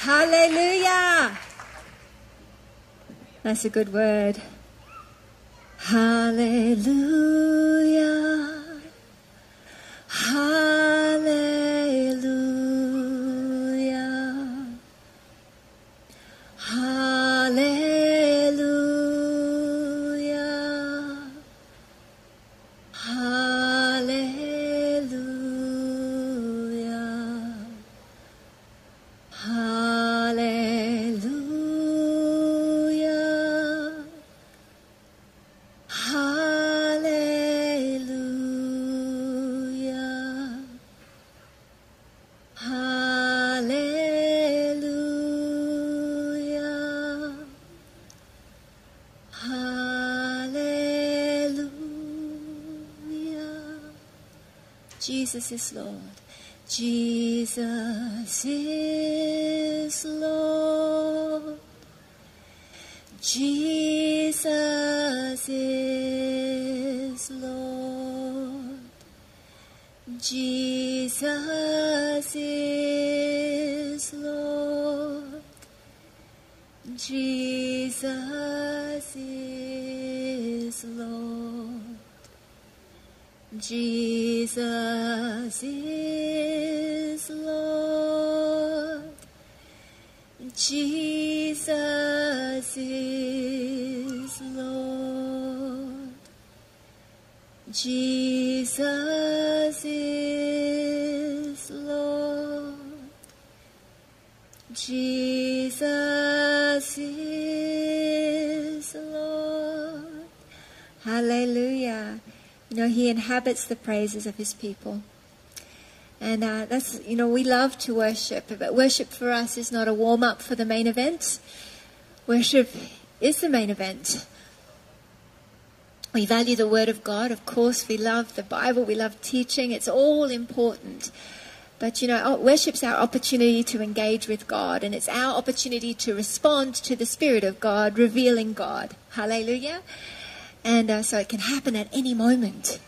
Hallelujah. That's a good word. Hallelujah. Hallelujah. Jesus is Lord. Jesus is Lord. Jesus is Lord. Jesus is Lord. Jesus is Lord. Jesus is Lord. Jesus is Lord. Jesus is Lord. Jesus is Lord. Hallelujah. You know, He inhabits the praises of His people. And uh, that's, you know, we love to worship, but worship for us is not a warm up for the main event. Worship is the main event. We value the Word of God, of course. We love the Bible. We love teaching. It's all important. But you know, worship's our opportunity to engage with God, and it's our opportunity to respond to the Spirit of God, revealing God. Hallelujah. And uh, so it can happen at any moment.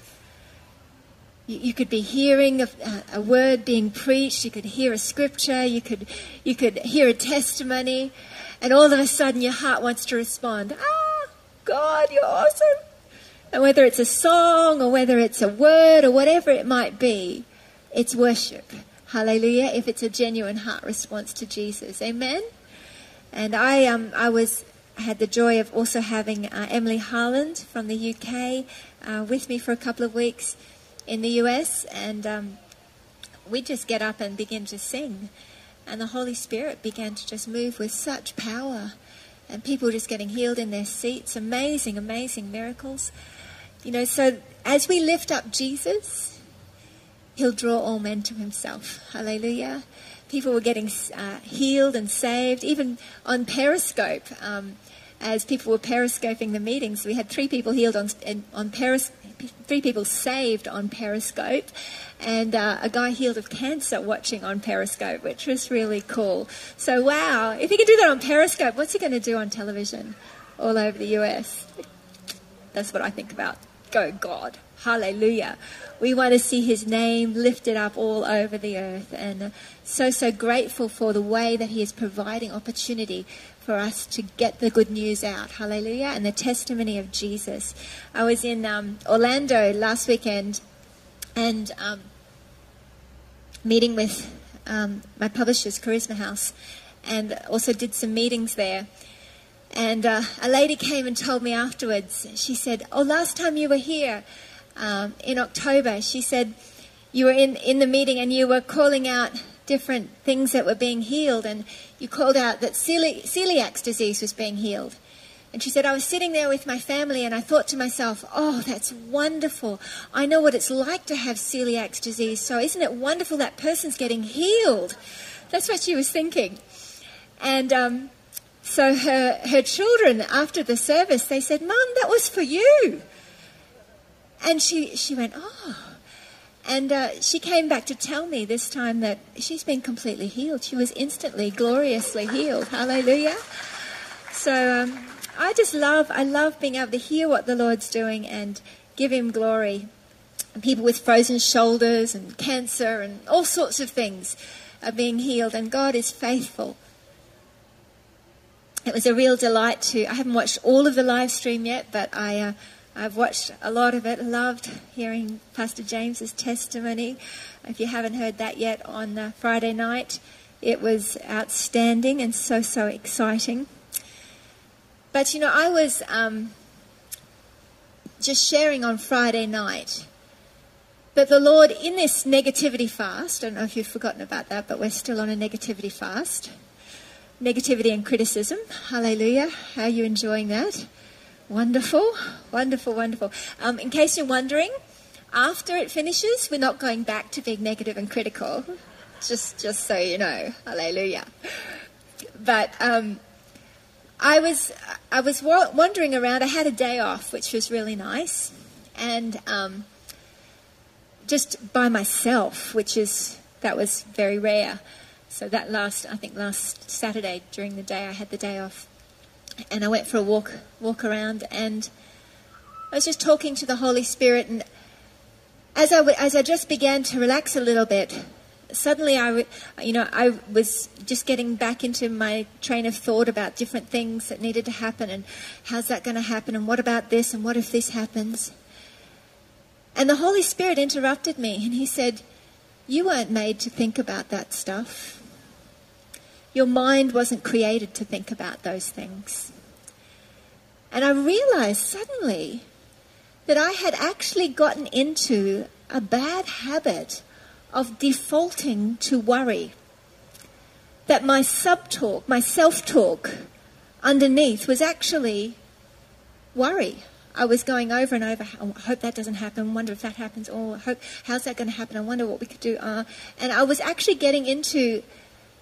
You, you could be hearing a, a, word being preached. You could hear a scripture. You could, you could hear a testimony, and all of a sudden your heart wants to respond. Ah, God, you're awesome. And whether it's a song or whether it's a word or whatever it might be, it's worship. Hallelujah. If it's a genuine heart response to Jesus. Amen. And I, um, I was had the joy of also having uh, Emily Harland from the UK uh, with me for a couple of weeks in the US, and um, we just get up and begin to sing, and the Holy Spirit began to just move with such power, and people just getting healed in their seats. Amazing, amazing miracles. You know, so as we lift up Jesus, He'll draw all men to Himself. Hallelujah people were getting uh, healed and saved, even on Periscope. Um, as people were periscoping the meetings, we had three people healed on on Peris, three people saved on Periscope, and uh, a guy healed of cancer watching on Periscope, which was really cool. So wow, if he can do that on Periscope, what's he going to do on television all over the US? That's what I think about. Go God. Hallelujah. We want to see his name lifted up all over the earth. And so, so grateful for the way that he is providing opportunity for us to get the good news out. Hallelujah. And the testimony of Jesus. I was in um, Orlando last weekend and um, meeting with um, my publishers, Charisma House, and also did some meetings there. And uh, a lady came and told me afterwards, she said, Oh, last time you were here, um, in October, she said you were in, in the meeting and you were calling out different things that were being healed, and you called out that celi- celiac disease was being healed. And she said, I was sitting there with my family and I thought to myself, oh, that's wonderful. I know what it's like to have celiac disease, so isn't it wonderful that person's getting healed? That's what she was thinking. And um, so her, her children, after the service, they said, Mum, that was for you. And she, she went, oh. And uh, she came back to tell me this time that she's been completely healed. She was instantly, gloriously healed. Hallelujah. So um, I just love, I love being able to hear what the Lord's doing and give Him glory. People with frozen shoulders and cancer and all sorts of things are being healed. And God is faithful it was a real delight to. I haven't watched all of the live stream yet, but I. Uh, I've watched a lot of it. Loved hearing Pastor James's testimony. If you haven't heard that yet on uh, Friday night, it was outstanding and so so exciting. But you know, I was um, just sharing on Friday night that the Lord, in this negativity fast, I don't know if you've forgotten about that, but we're still on a negativity fast. Negativity and criticism. Hallelujah. How are you enjoying that? Wonderful, wonderful, wonderful. Um, in case you're wondering, after it finishes, we're not going back to being negative and critical. Just, just so you know. Hallelujah. But um, I was, I was wandering around. I had a day off, which was really nice, and um, just by myself, which is that was very rare. So that last, I think last Saturday during the day, I had the day off and I went for a walk walk around and I was just talking to the Holy Spirit and as I as I just began to relax a little bit suddenly I you know I was just getting back into my train of thought about different things that needed to happen and how's that going to happen and what about this and what if this happens? And the Holy Spirit interrupted me and he said you weren't made to think about that stuff your mind wasn't created to think about those things. And I realized suddenly that I had actually gotten into a bad habit of defaulting to worry. That my sub talk, my self talk underneath was actually worry. I was going over and over. Oh, I hope that doesn't happen. Wonder if that happens. Or oh, hope how's that going to happen? I wonder what we could do. Uh, and I was actually getting into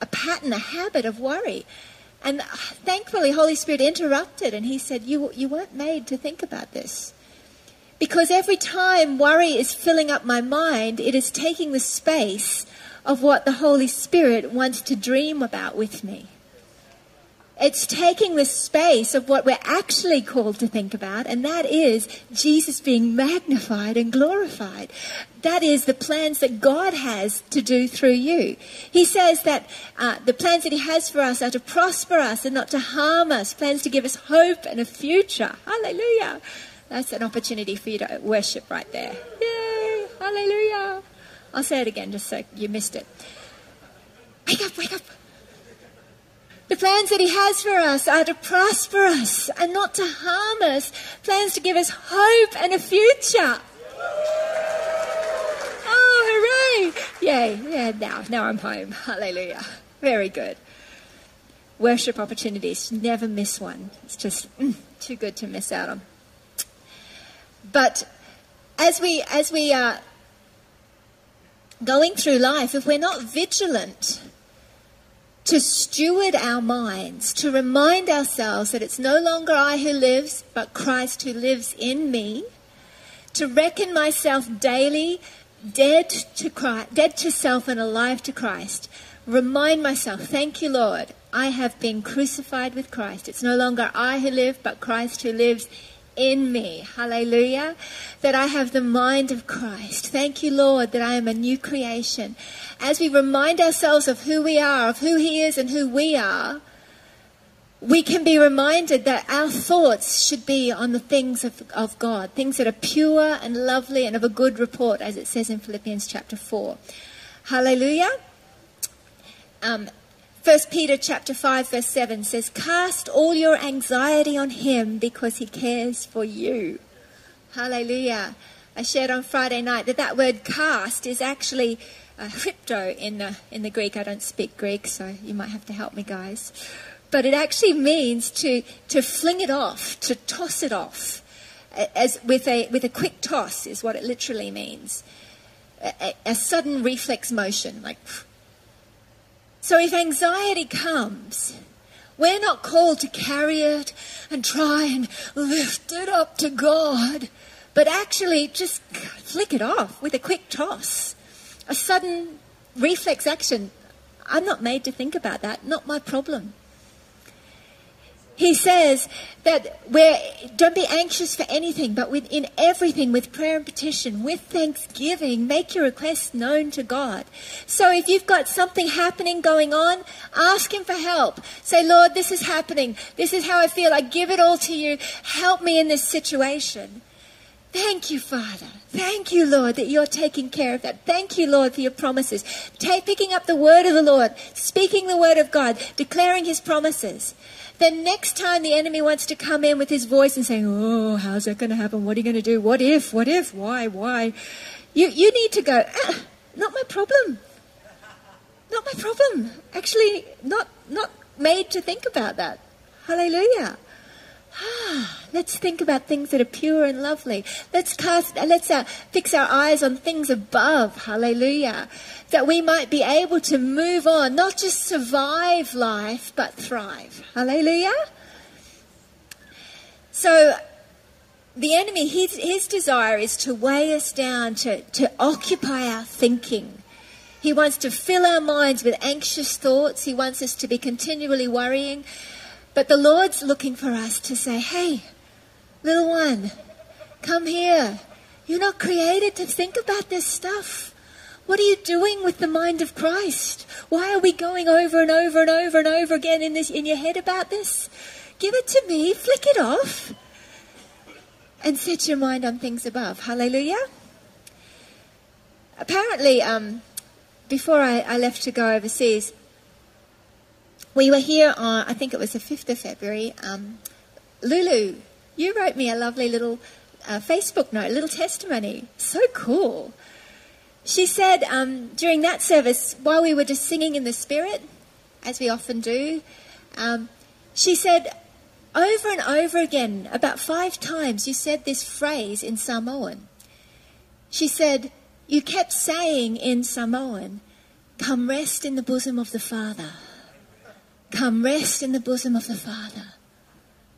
a pattern, a habit of worry. And uh, thankfully, Holy Spirit interrupted and he said, you, you weren't made to think about this. Because every time worry is filling up my mind, it is taking the space of what the Holy Spirit wants to dream about with me. It's taking the space of what we're actually called to think about, and that is Jesus being magnified and glorified. That is the plans that God has to do through you. He says that uh, the plans that He has for us are to prosper us and not to harm us, plans to give us hope and a future. Hallelujah. That's an opportunity for you to worship right there. Yay! Hallelujah. I'll say it again just so you missed it. Wake up, wake up. The plans that He has for us are to prosper us and not to harm us. Plans to give us hope and a future. Oh, hooray! Yay, yeah, now, now I'm home. Hallelujah. Very good. Worship opportunities, never miss one. It's just mm, too good to miss out on. But as we, as we are going through life, if we're not vigilant, to steward our minds, to remind ourselves that it's no longer I who lives, but Christ who lives in me, to reckon myself daily dead to Christ, dead to self and alive to Christ. Remind myself, thank you, Lord, I have been crucified with Christ. It's no longer I who live, but Christ who lives in me. Hallelujah. That I have the mind of Christ. Thank you, Lord, that I am a new creation. As we remind ourselves of who we are, of who He is and who we are, we can be reminded that our thoughts should be on the things of, of God, things that are pure and lovely and of a good report, as it says in Philippians chapter 4. Hallelujah. Um, 1 Peter chapter 5 verse 7 says, Cast all your anxiety on him because he cares for you. Hallelujah. I shared on Friday night that that word cast is actually uh, crypto in the, in the Greek. I don't speak Greek, so you might have to help me, guys. But it actually means to, to fling it off, to toss it off. As with a, with a quick toss is what it literally means. A, a, a sudden reflex motion, like so if anxiety comes, we're not called to carry it and try and lift it up to God, but actually just flick it off with a quick toss. A sudden reflex action. I'm not made to think about that, not my problem. he says that we're, don't be anxious for anything, but in everything, with prayer and petition, with thanksgiving, make your requests known to God. So if you've got something happening going on, ask Him for help. Say, Lord, this is happening. This is how I feel. I give it all to you. Help me in this situation. Thank you, Father. Thank you, Lord, that you're taking care of that. Thank you, Lord, for your promises. Take, picking up the word of the Lord, speaking the word of God, declaring his promises. Then next time the enemy wants to come in with his voice and saying, Oh, how's that going to happen? What are you going to do? What if? What if? Why? Why? You, you need to go, ah, not my problem. Not my problem. Actually, not, not made to think about that. Hallelujah. let's think about things that are pure and lovely. Let's cast, let's uh, fix our eyes on things above. Hallelujah. That we might be able to move on, not just survive life, but thrive. Hallelujah. So, the enemy, his, his desire is to weigh us down, to, to occupy our thinking. He wants to fill our minds with anxious thoughts. He wants us to be continually worrying. But the Lord's looking for us to say, hey, little one, come here. You're not created to think about this stuff. What are you doing with the mind of Christ? Why are we going over and over and over and over again in this in your head about this? Give it to me, flick it off, and set your mind on things above. Hallelujah. Apparently, um, before I, I left to go overseas, we were here on, I think it was the 5th of February. Um, Lulu, you wrote me a lovely little uh, Facebook note, little testimony. So cool. She said um, during that service, while we were just singing in the Spirit, as we often do, um, she said over and over again, about five times, you said this phrase in Samoan. She said, You kept saying in Samoan, Come rest in the bosom of the Father. Come rest in the bosom of the Father.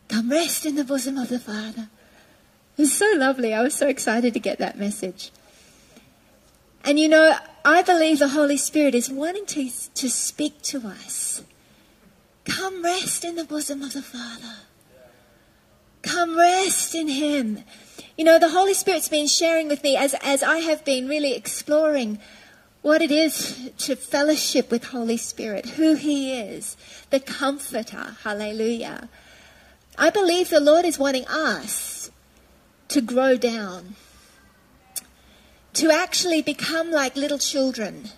Come rest in the bosom of the Father. It was so lovely. I was so excited to get that message. And you know, I believe the Holy Spirit is wanting to, to speak to us. Come rest in the bosom of the Father. Come rest in Him. You know, the Holy Spirit's been sharing with me as, as I have been really exploring what it is to fellowship with Holy Spirit, who He is, the Comforter. Hallelujah. I believe the Lord is wanting us to grow down, to actually become like little children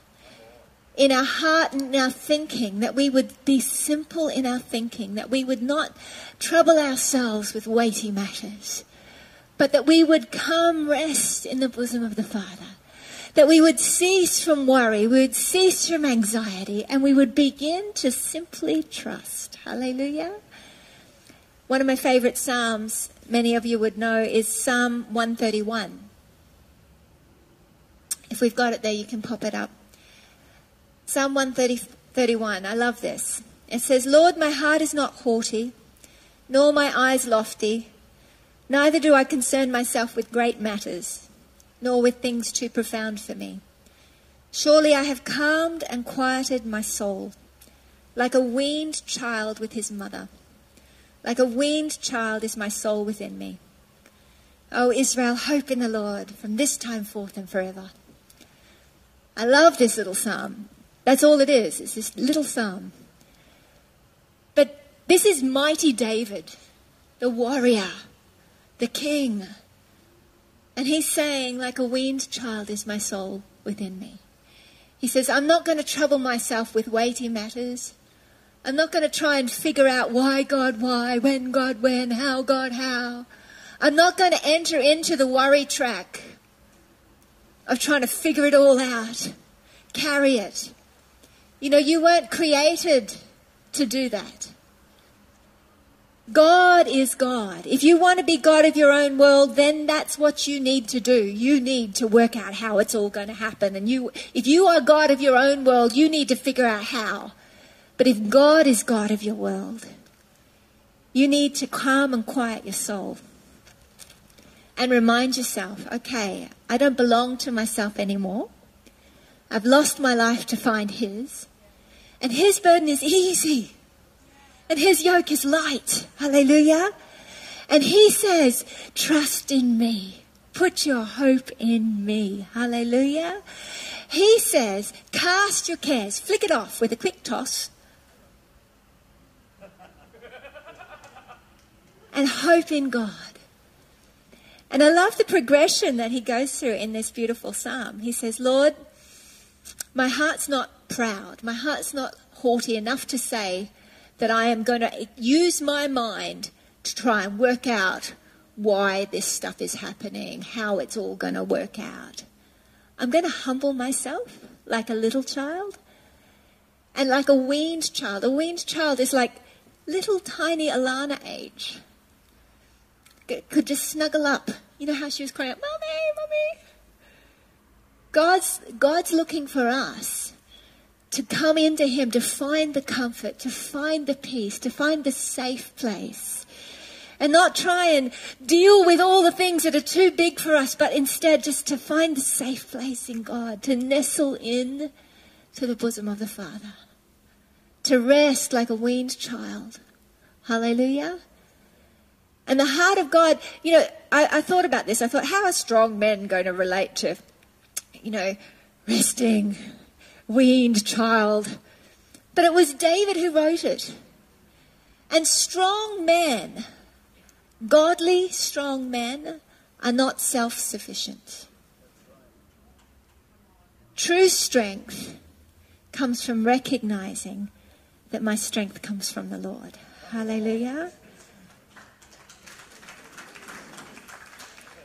in our heart and our thinking, that we would be simple in our thinking, that we would not trouble ourselves with weighty matters, but that we would come rest in the bosom of the Father that we would cease from worry, we would cease from anxiety, and we would begin to simply trust. Hallelujah. One of my favorite Psalms, many of you would know, is Psalm 131. If we've got it there, you can pop it up. Psalm 131. I love this. It says, Lord, my heart is not haughty, nor my eyes lofty, neither do I concern myself with great matters nor with things too profound for me. Surely I have calmed and quieted my soul, like a weaned child with his mother. Like a weaned child is my soul within me. O Israel, hope in the Lord from this time forth and forever. I love this little psalm. That's all it is. It's this little psalm. But this is mighty David, the warrior, the king, and he's saying, like a weaned child is my soul within me. He says, I'm not going to trouble myself with weighty matters. I'm not going to try and figure out why God why, when God when, how God how. I'm not going to enter into the worry track of trying to figure it all out, carry it. You know, you weren't created to do that. God is God. If you want to be God of your own world, then that's what you need to do. You need to work out how it's all going to happen. And you, if you are God of your own world, you need to figure out how. But if God is God of your world, you need to calm and quiet your soul and remind yourself, okay, I don't belong to myself anymore. I've lost my life to find His. And His burden is easy. And his yoke is light. Hallelujah. And he says, trust in me. Put your hope in me. Hallelujah. He says, cast your cares, flick it off with a quick toss. And hope in God. And I love the progression that he goes through in this beautiful psalm. He says, Lord, my heart's not proud. My heart's not haughty enough to say that I am going to use my mind to try and work out why this stuff is happening, how it's all going to work out. I'm going to humble myself like a little child and like a weaned child. A weaned child is like little tiny Alana age. Could just snuggle up. You know how she was crying Mommy, Mommy. God's, God's looking for us to come into Him, to find the comfort, to find the peace, to find the safe place and not try and deal with all the things that are too big for us, but instead just to find the safe place in God, to nestle in to the bosom of the Father, to rest like a weaned child. Hallelujah. And the heart of God, you know, I, I thought about this. I thought, how are strong men going to relate to, you know, resting, weaned child? But it was David who wrote it. And strong men Godly, strong men are not self sufficient. True strength comes from recognizing that my strength comes from the Lord. Hallelujah.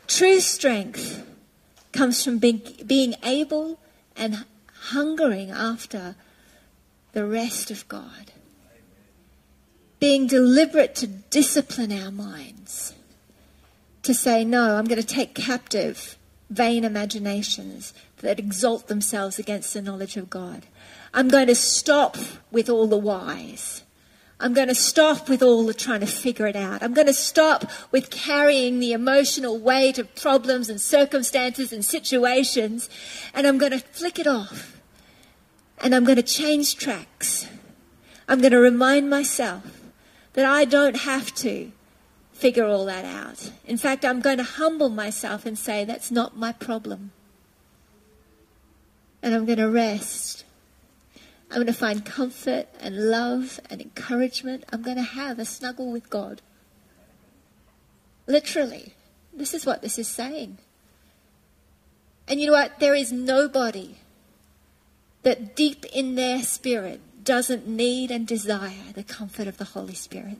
True strength comes from being, being able and hungering after the rest of God being deliberate to discipline our minds, to say, no, I'm going to take captive vain imaginations that exalt themselves against the knowledge of God. I'm going to stop with all the whys. I'm going to stop with all the trying to figure it out. I'm going to stop with carrying the emotional weight of problems and circumstances and situations, and I'm going to flick it off. And I'm going to change tracks. I'm going to remind myself that I don't have to figure all that out. In fact, I'm going to humble myself and say, that's not my problem. And I'm going to rest. I'm going to find comfort and love and encouragement. I'm going to have a snuggle with God. Literally. This is what this is saying. And you know what? There is nobody that deep in their spirit doesn't need and desire the comfort of the Holy Spirit.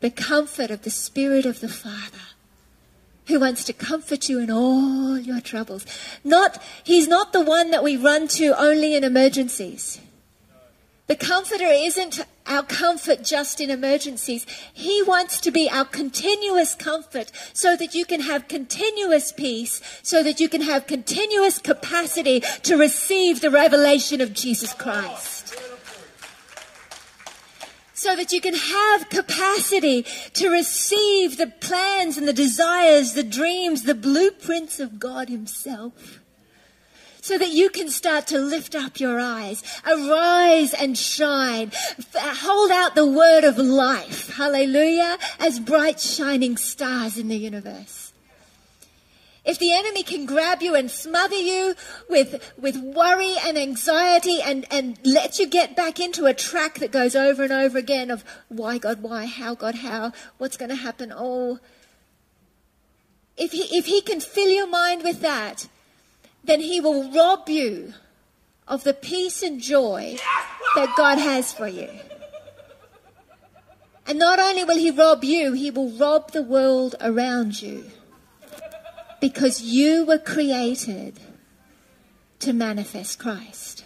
The comfort of the Spirit of the Father who wants to comfort you in all your troubles. Not, he's not the one that we run to only in emergencies. The comforter isn't our comfort just in emergencies. He wants to be our continuous comfort so that you can have continuous peace, so that you can have continuous capacity to receive the revelation of Jesus Christ so that you can have capacity to receive the plans and the desires, the dreams, the blueprints of God Himself. So that you can start to lift up your eyes, arise and shine, hold out the word of life, hallelujah, as bright shining stars in the universe. If the enemy can grab you and smother you with, with worry and anxiety and, and let you get back into a track that goes over and over again of why God, why, how God, how, what's going to happen, oh. If he, if he can fill your mind with that, then he will rob you of the peace and joy that God has for you. And not only will he rob you, he will rob the world around you because you were created to manifest Christ.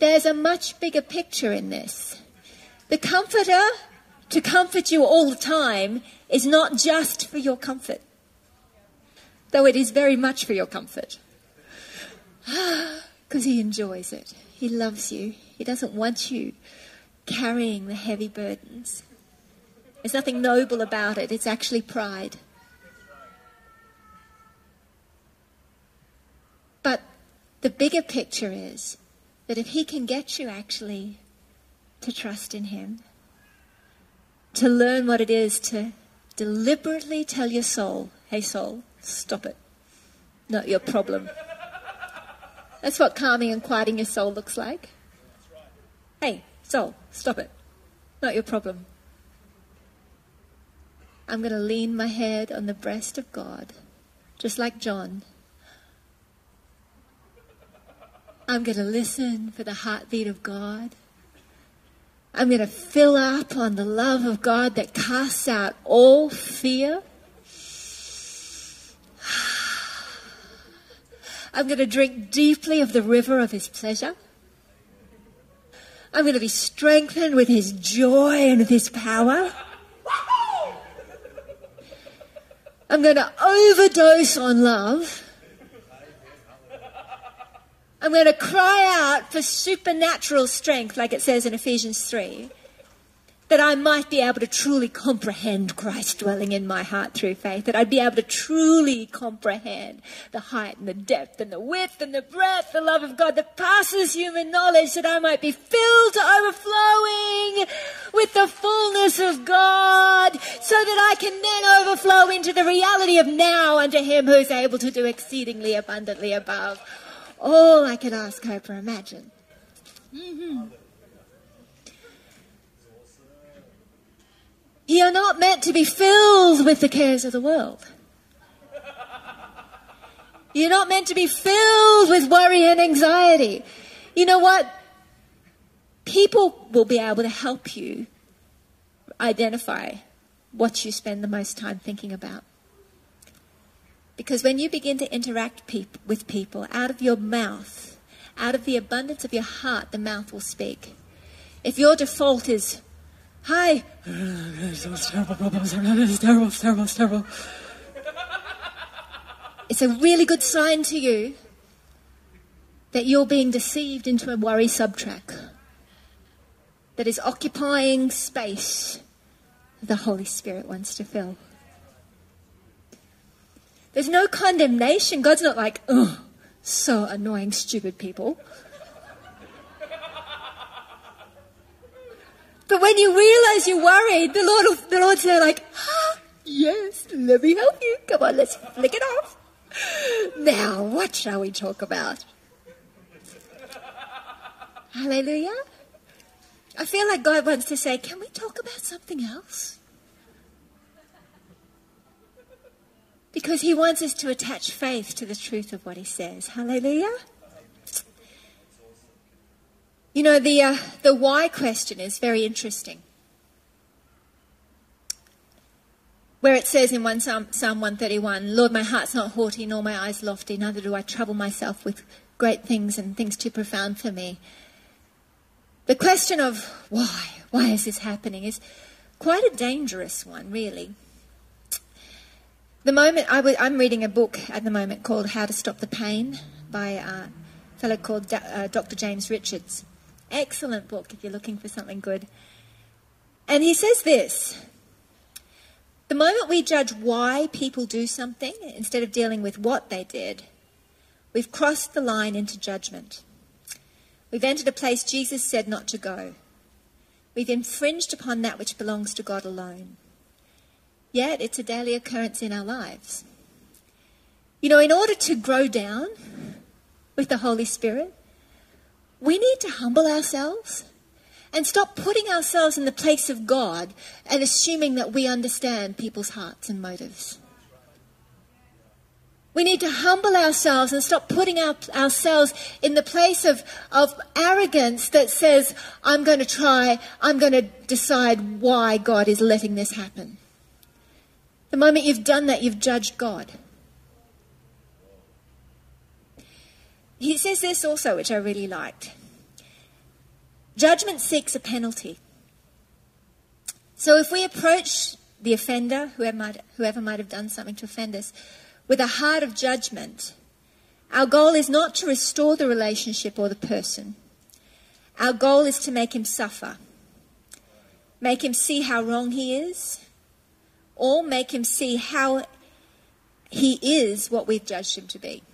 There's a much bigger picture in this. The Comforter, to comfort you all the time, is not just for your comfort, though it is very much for your comfort. Because He enjoys it. He loves you. He doesn't want you carrying the heavy burdens. There's nothing noble about it, it's actually pride. But the bigger picture is that if he can get you actually to trust in Him, to learn what it is to deliberately tell your soul, hey, soul, stop it. Not your problem. That's what calming and quieting your soul looks like. Hey, soul, stop it. Not your problem. I'm going to lean my head on the breast of God, just like John. I'm going to listen for the heartbeat of God. I'm going to fill up on the love of God that casts out all fear. I'm going to drink deeply of the river of his pleasure. I'm going to be strengthened with his joy and with his power. I'm going to overdose on love. I'm going to cry out for supernatural strength, like it says in Ephesians 3, that I might be able to truly comprehend Christ dwelling in my heart through faith, that I'd be able to truly comprehend the height and the depth and the width and the breadth, the love of God that passes human knowledge, that I might be filled to overflowing with the fullness of God, so that I can then overflow into the reality of now unto Him who's able to do exceedingly abundantly above all I could ask, hope, or imagine. Mm-hmm. You're not meant to be filled with the cares of the world. You're not meant to be filled with worry and anxiety. You know what? People will be able to help you identify what you spend the most time thinking about. Because when you begin to interact with people, out of your mouth, out of the abundance of your heart, the mouth will speak. If your default is, hi, it's terrible it's terrible, it's terrible. It's a really good sign to you that you're being deceived into a worry subtrack that is occupying space the Holy Spirit wants to fill. There's no condemnation. God's not like, oh, so annoying, stupid people. But when you realize you're worried, the Lord, the Lord's there like, yes, let me help you. Come on, let's flick it off. Now, what shall we talk about? Hallelujah. I feel like God wants to say, can we talk about something else? Because he wants us to attach faith to the truth of what he says. Hallelujah. You know, the, uh, the why question is very interesting. Where it says in one Psalm, Psalm 131, Lord, my heart's not haughty, nor my eyes lofty, neither do I trouble myself with great things and things too profound for me. The question of why, why is this happening, is quite a dangerous one, really. The moment i w- I'm reading a book at the moment called How to Stop the Pain by a fellow called D- uh, Dr. James Richards. Excellent book if you're looking for something good. And he says this The moment we judge why people do something instead of dealing with what they did, we've crossed the line into judgment. We've entered a place Jesus said not to go. We've infringed upon that which belongs to God alone. Yet it's a daily occurrence in our lives. You know, in order to grow down with the Holy Spirit, we need to humble ourselves and stop putting ourselves in the place of God and assuming that we understand people's hearts and motives. We need to humble ourselves and stop putting our, ourselves in the place of, of arrogance that says, I'm going to try, I'm going to decide why God is letting this happen. The moment you've done that, you've judged God. He says this also, which I really liked. Judgment seeks a penalty. So if we approach the offender, whoever might, whoever might have done something to offend us, with a heart of judgment, our goal is not to restore the relationship or the person. Our goal is to make him suffer, make him see how wrong he is, or make him see how he is what we've judged him to be.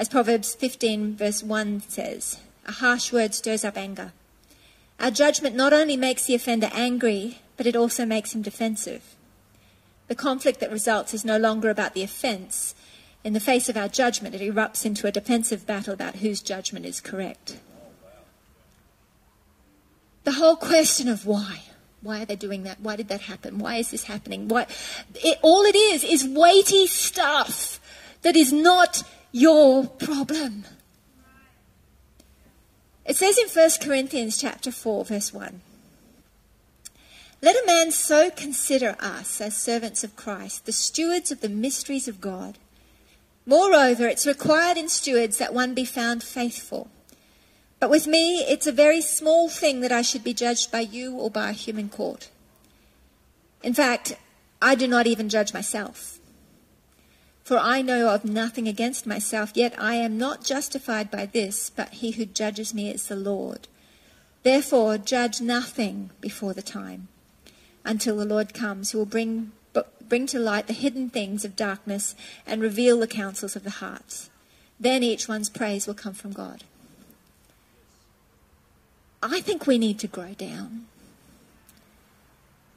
As Proverbs 15, verse 1 says, a harsh word stirs up anger, Our judgment not only makes the offender angry, but it also makes him defensive. The conflict that results is no longer about the offence. In the face of our judgment, it erupts into a defensive battle about whose judgment is correct. The whole question of why. Why are they doing that? Why did that happen? Why is this happening? Why? It, all it is is weighty stuff that is not your problem. It says in 1 Corinthians chapter 4 verse 1. Let a man so consider us as servants of Christ, the stewards of the mysteries of God. Moreover, it's required in stewards that one be found faithful. But with me, it's a very small thing that I should be judged by you or by a human court. In fact, I do not even judge myself. For I know of nothing against myself, yet I am not justified by this, but he who judges me is the Lord. Therefore, judge nothing before the time, until the Lord comes, who will bring, bring to light the hidden things of darkness and reveal the counsels of the hearts. Then each one's praise will come from God. I think we need to grow down.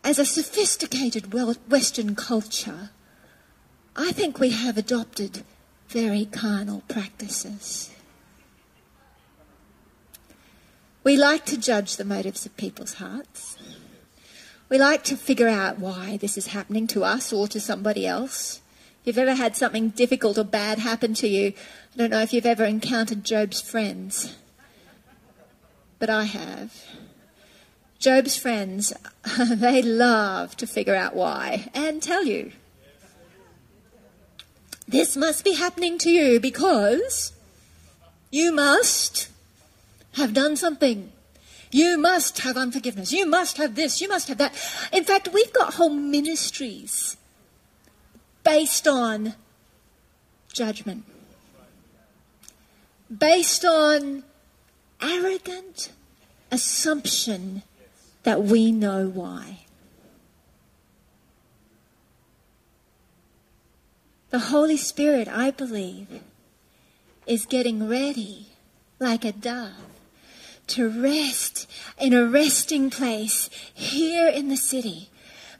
As a sophisticated Western culture, I think we have adopted very carnal practices. We like to judge the motives of people's hearts. We like to figure out why this is happening to us or to somebody else. If you've ever had something difficult or bad happen to you, I don't know if you've ever encountered Job's friends but I have. Job's friends, they love to figure out why and tell you. This must be happening to you because you must have done something. You must have unforgiveness. You must have this. You must have that. In fact, we've got whole ministries based on judgment, based on arrogant assumption that we know why. The Holy Spirit, I believe, is getting ready like a dove to rest in a resting place here in the city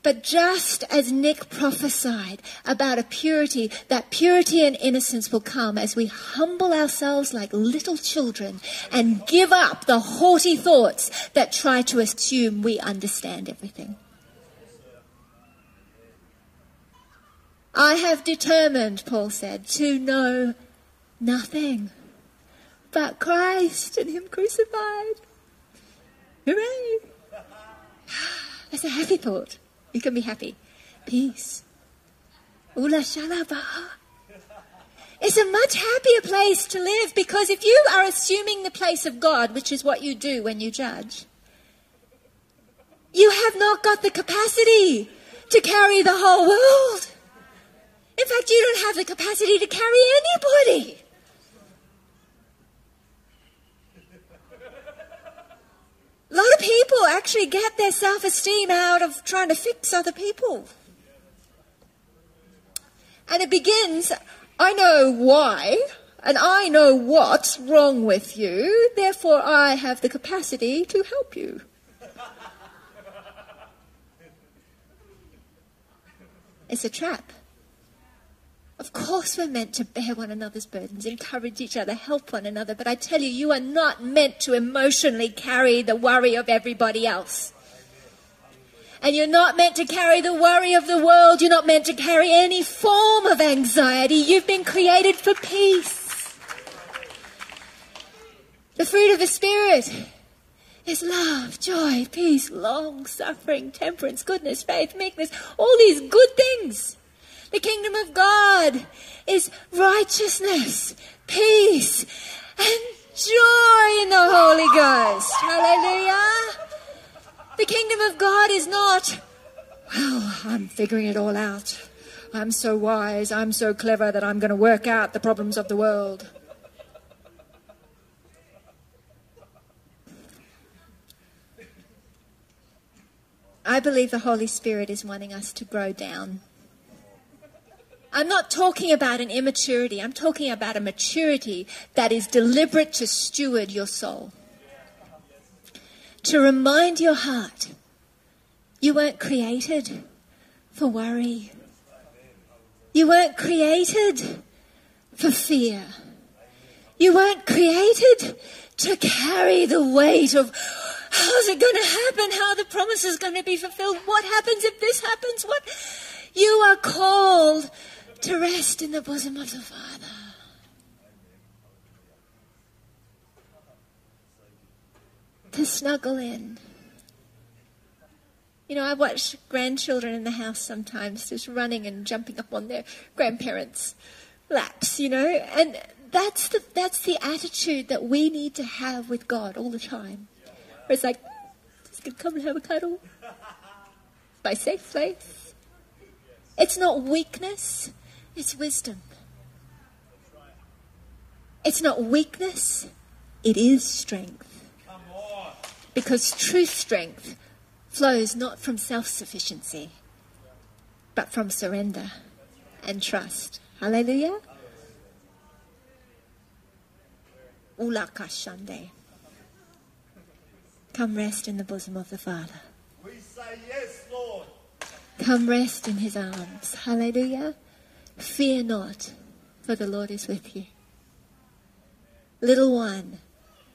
but just as Nick prophesied about a purity, that purity and innocence will come as we humble ourselves like little children and give up the haughty thoughts that try to assume we understand everything. I have determined, Paul said, to know nothing but Christ and Him crucified. Hooray! That's a happy thought. You can be happy. Peace. Ula shalaba. It's a much happier place to live because if you are assuming the place of God, which is what you do when you judge, you have not got the capacity to carry the whole world. In fact, you don't have the capacity to carry anybody. A lot of people actually get their self esteem out of trying to fix other people. And it begins I know why, and I know what's wrong with you, therefore I have the capacity to help you. It's a trap. Of course, we're meant to bear one another's burdens, encourage each other, help one another, but I tell you, you are not meant to emotionally carry the worry of everybody else. And you're not meant to carry the worry of the world. You're not meant to carry any form of anxiety. You've been created for peace. The fruit of the Spirit is love, joy, peace, long suffering, temperance, goodness, faith, meekness, all these good things. The kingdom of God is righteousness, peace, and joy in the Holy Ghost. Hallelujah. The kingdom of God is not, well, I'm figuring it all out. I'm so wise, I'm so clever that I'm going to work out the problems of the world. I believe the Holy Spirit is wanting us to grow down I'm not talking about an immaturity. I'm talking about a maturity that is deliberate to steward your soul. to remind your heart you weren't created for worry. You weren't created for fear. You weren't created to carry the weight of how's it going to happen? How the promise is going to be fulfilled? What happens if this happens? What? You are called to rest in the bosom of the Father. To snuggle in. You know, I watch grandchildren in the house sometimes just running and jumping up on their grandparents' laps, you know, and that's the, that's the attitude that we need to have with God all the time. Where it's like, just gonna come and have a cuddle. My safe place. It's not weakness, it's wisdom. It's not weakness, it is strength. Because true strength flows not from self sufficiency, but from surrender and trust. Hallelujah. Ulakashande. Come rest in the bosom of the Father. We say yes, Lord. Come rest in his arms. Hallelujah. Fear not, for the Lord is with you. Little one,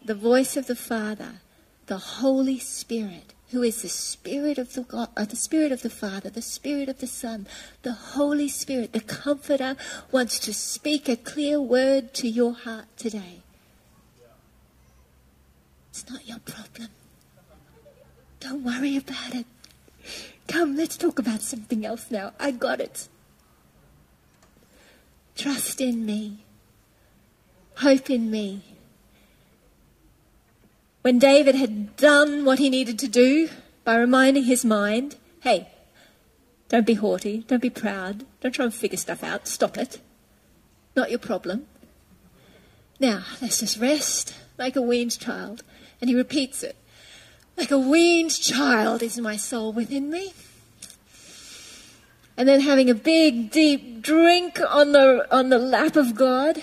the voice of the Father, the Holy Spirit, who is the Spirit of the God, uh, the Spirit of the Father, the Spirit of the Son, the Holy Spirit, the Comforter, wants to speak a clear word to your heart today. It's not your problem. Don't worry about it. Come, let's talk about something else now. I got it. Trust in me. Hope in me. When David had done what he needed to do by reminding his mind, hey, don't be haughty, don't be proud, don't try and figure stuff out, stop it. Not your problem. Now, let's just rest like a weaned child. And he repeats it. Like a weaned child is my soul within me. And then having a big, deep drink on the, on the lap of God,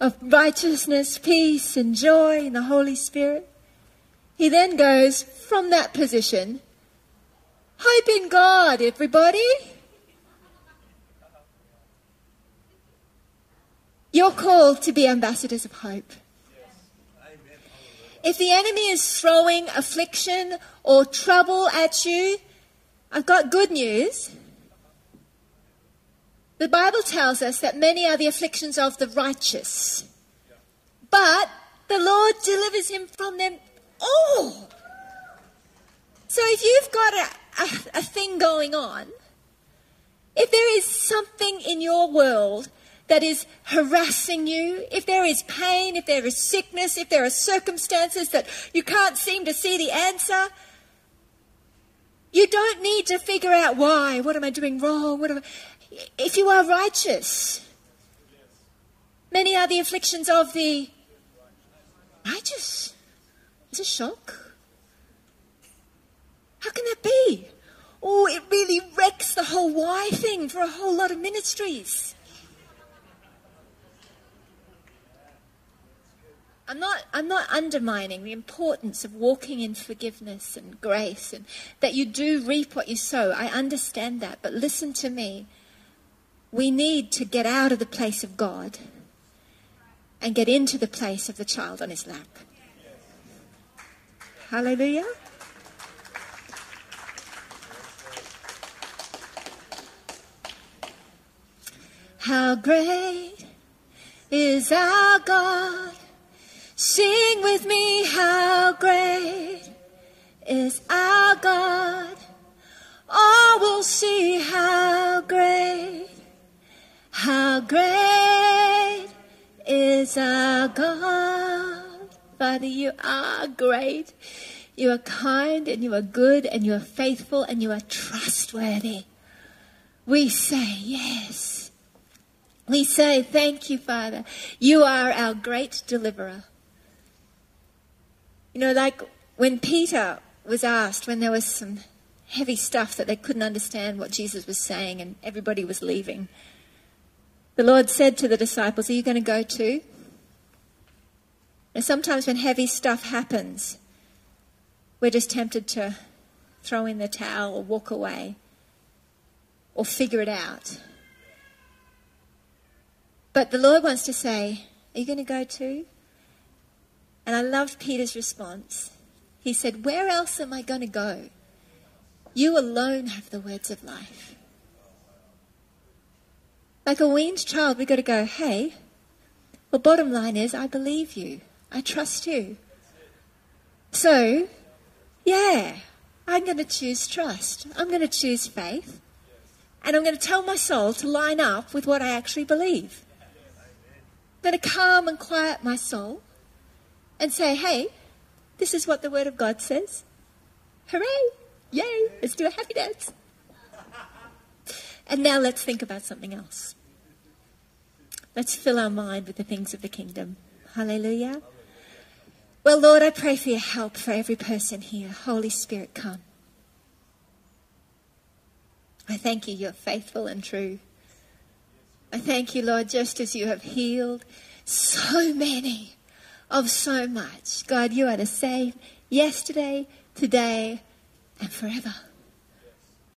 of righteousness, peace, and joy in the Holy Spirit. He then goes from that position, hope in God, everybody. You're called to be ambassadors of hope. If the enemy is throwing affliction or trouble at you, I've got good news. The Bible tells us that many are the afflictions of the righteous, but the Lord delivers him from them all. So if you've got a, a, a thing going on, if there is something in your world that is harassing you, if there is pain, if there is sickness, if there are circumstances that you can't seem to see the answer, you don't need to figure out why. What am I doing wrong? What am I... If you are righteous, many are the afflictions of the righteous. It's a shock. How can that be? Oh, it really wrecks the whole why thing for a whole lot of ministries. I'm not, I'm not undermining the importance of walking in forgiveness and grace and that you do reap what you sow. I understand that. But listen to me. We need to get out of the place of God and get into the place of the child on his lap. Hallelujah. How great is our God. Sing with me, how great is our God. All will see how great, great is our God. Father, you are great. You are kind and you are good and you are faithful and you are trustworthy. We say yes. We say, Thank you, Father. You are our great deliverer. You know, like when Peter was asked, when there was some heavy stuff that they couldn't understand what Jesus was saying and everybody was leaving, the Lord said to the disciples, Are you going to go too? And sometimes when heavy stuff happens, we're just tempted to throw in the towel or walk away or figure it out. But the Lord wants to say, Are you going to go too? And I loved Peter's response. He said, Where else am I going to go? You alone have the words of life. Like a weaned child, we've got to go, Hey, well, bottom line is, I believe you. I trust you. So, yeah, I'm going to choose trust. I'm going to choose faith. And I'm going to tell my soul to line up with what I actually believe. I'm going to calm and quiet my soul and say, hey, this is what the Word of God says. Hooray! Yay! Let's do a happy dance. And now let's think about something else. Let's fill our mind with the things of the kingdom. Hallelujah. Well, Lord, I pray for your help for every person here. Holy Spirit, come. I thank you, you're faithful and true. I thank you, Lord, just as you have healed so many of so much. God, you are the same yesterday, today, and forever.